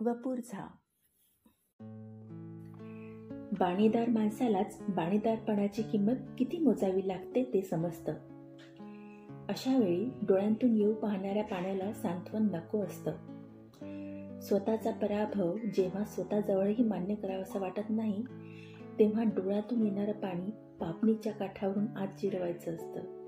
वपूरझा. बाणीदार माणसालाच बाणीदारपणाची किंमत किती मोजावी लागते ते समजतं. अशा वेळी डोळ्यांतून येऊ पाहणाऱ्या पाण्याला सांत्वन नको असतं. स्वतःचा पराभव जेव्हा स्वतःजवळही मान्य करावासा वाटत नाही तेव्हा डोळ्यातून येणारं पाणी पापणीच्या काठावरून आत जिरवायचं असतं.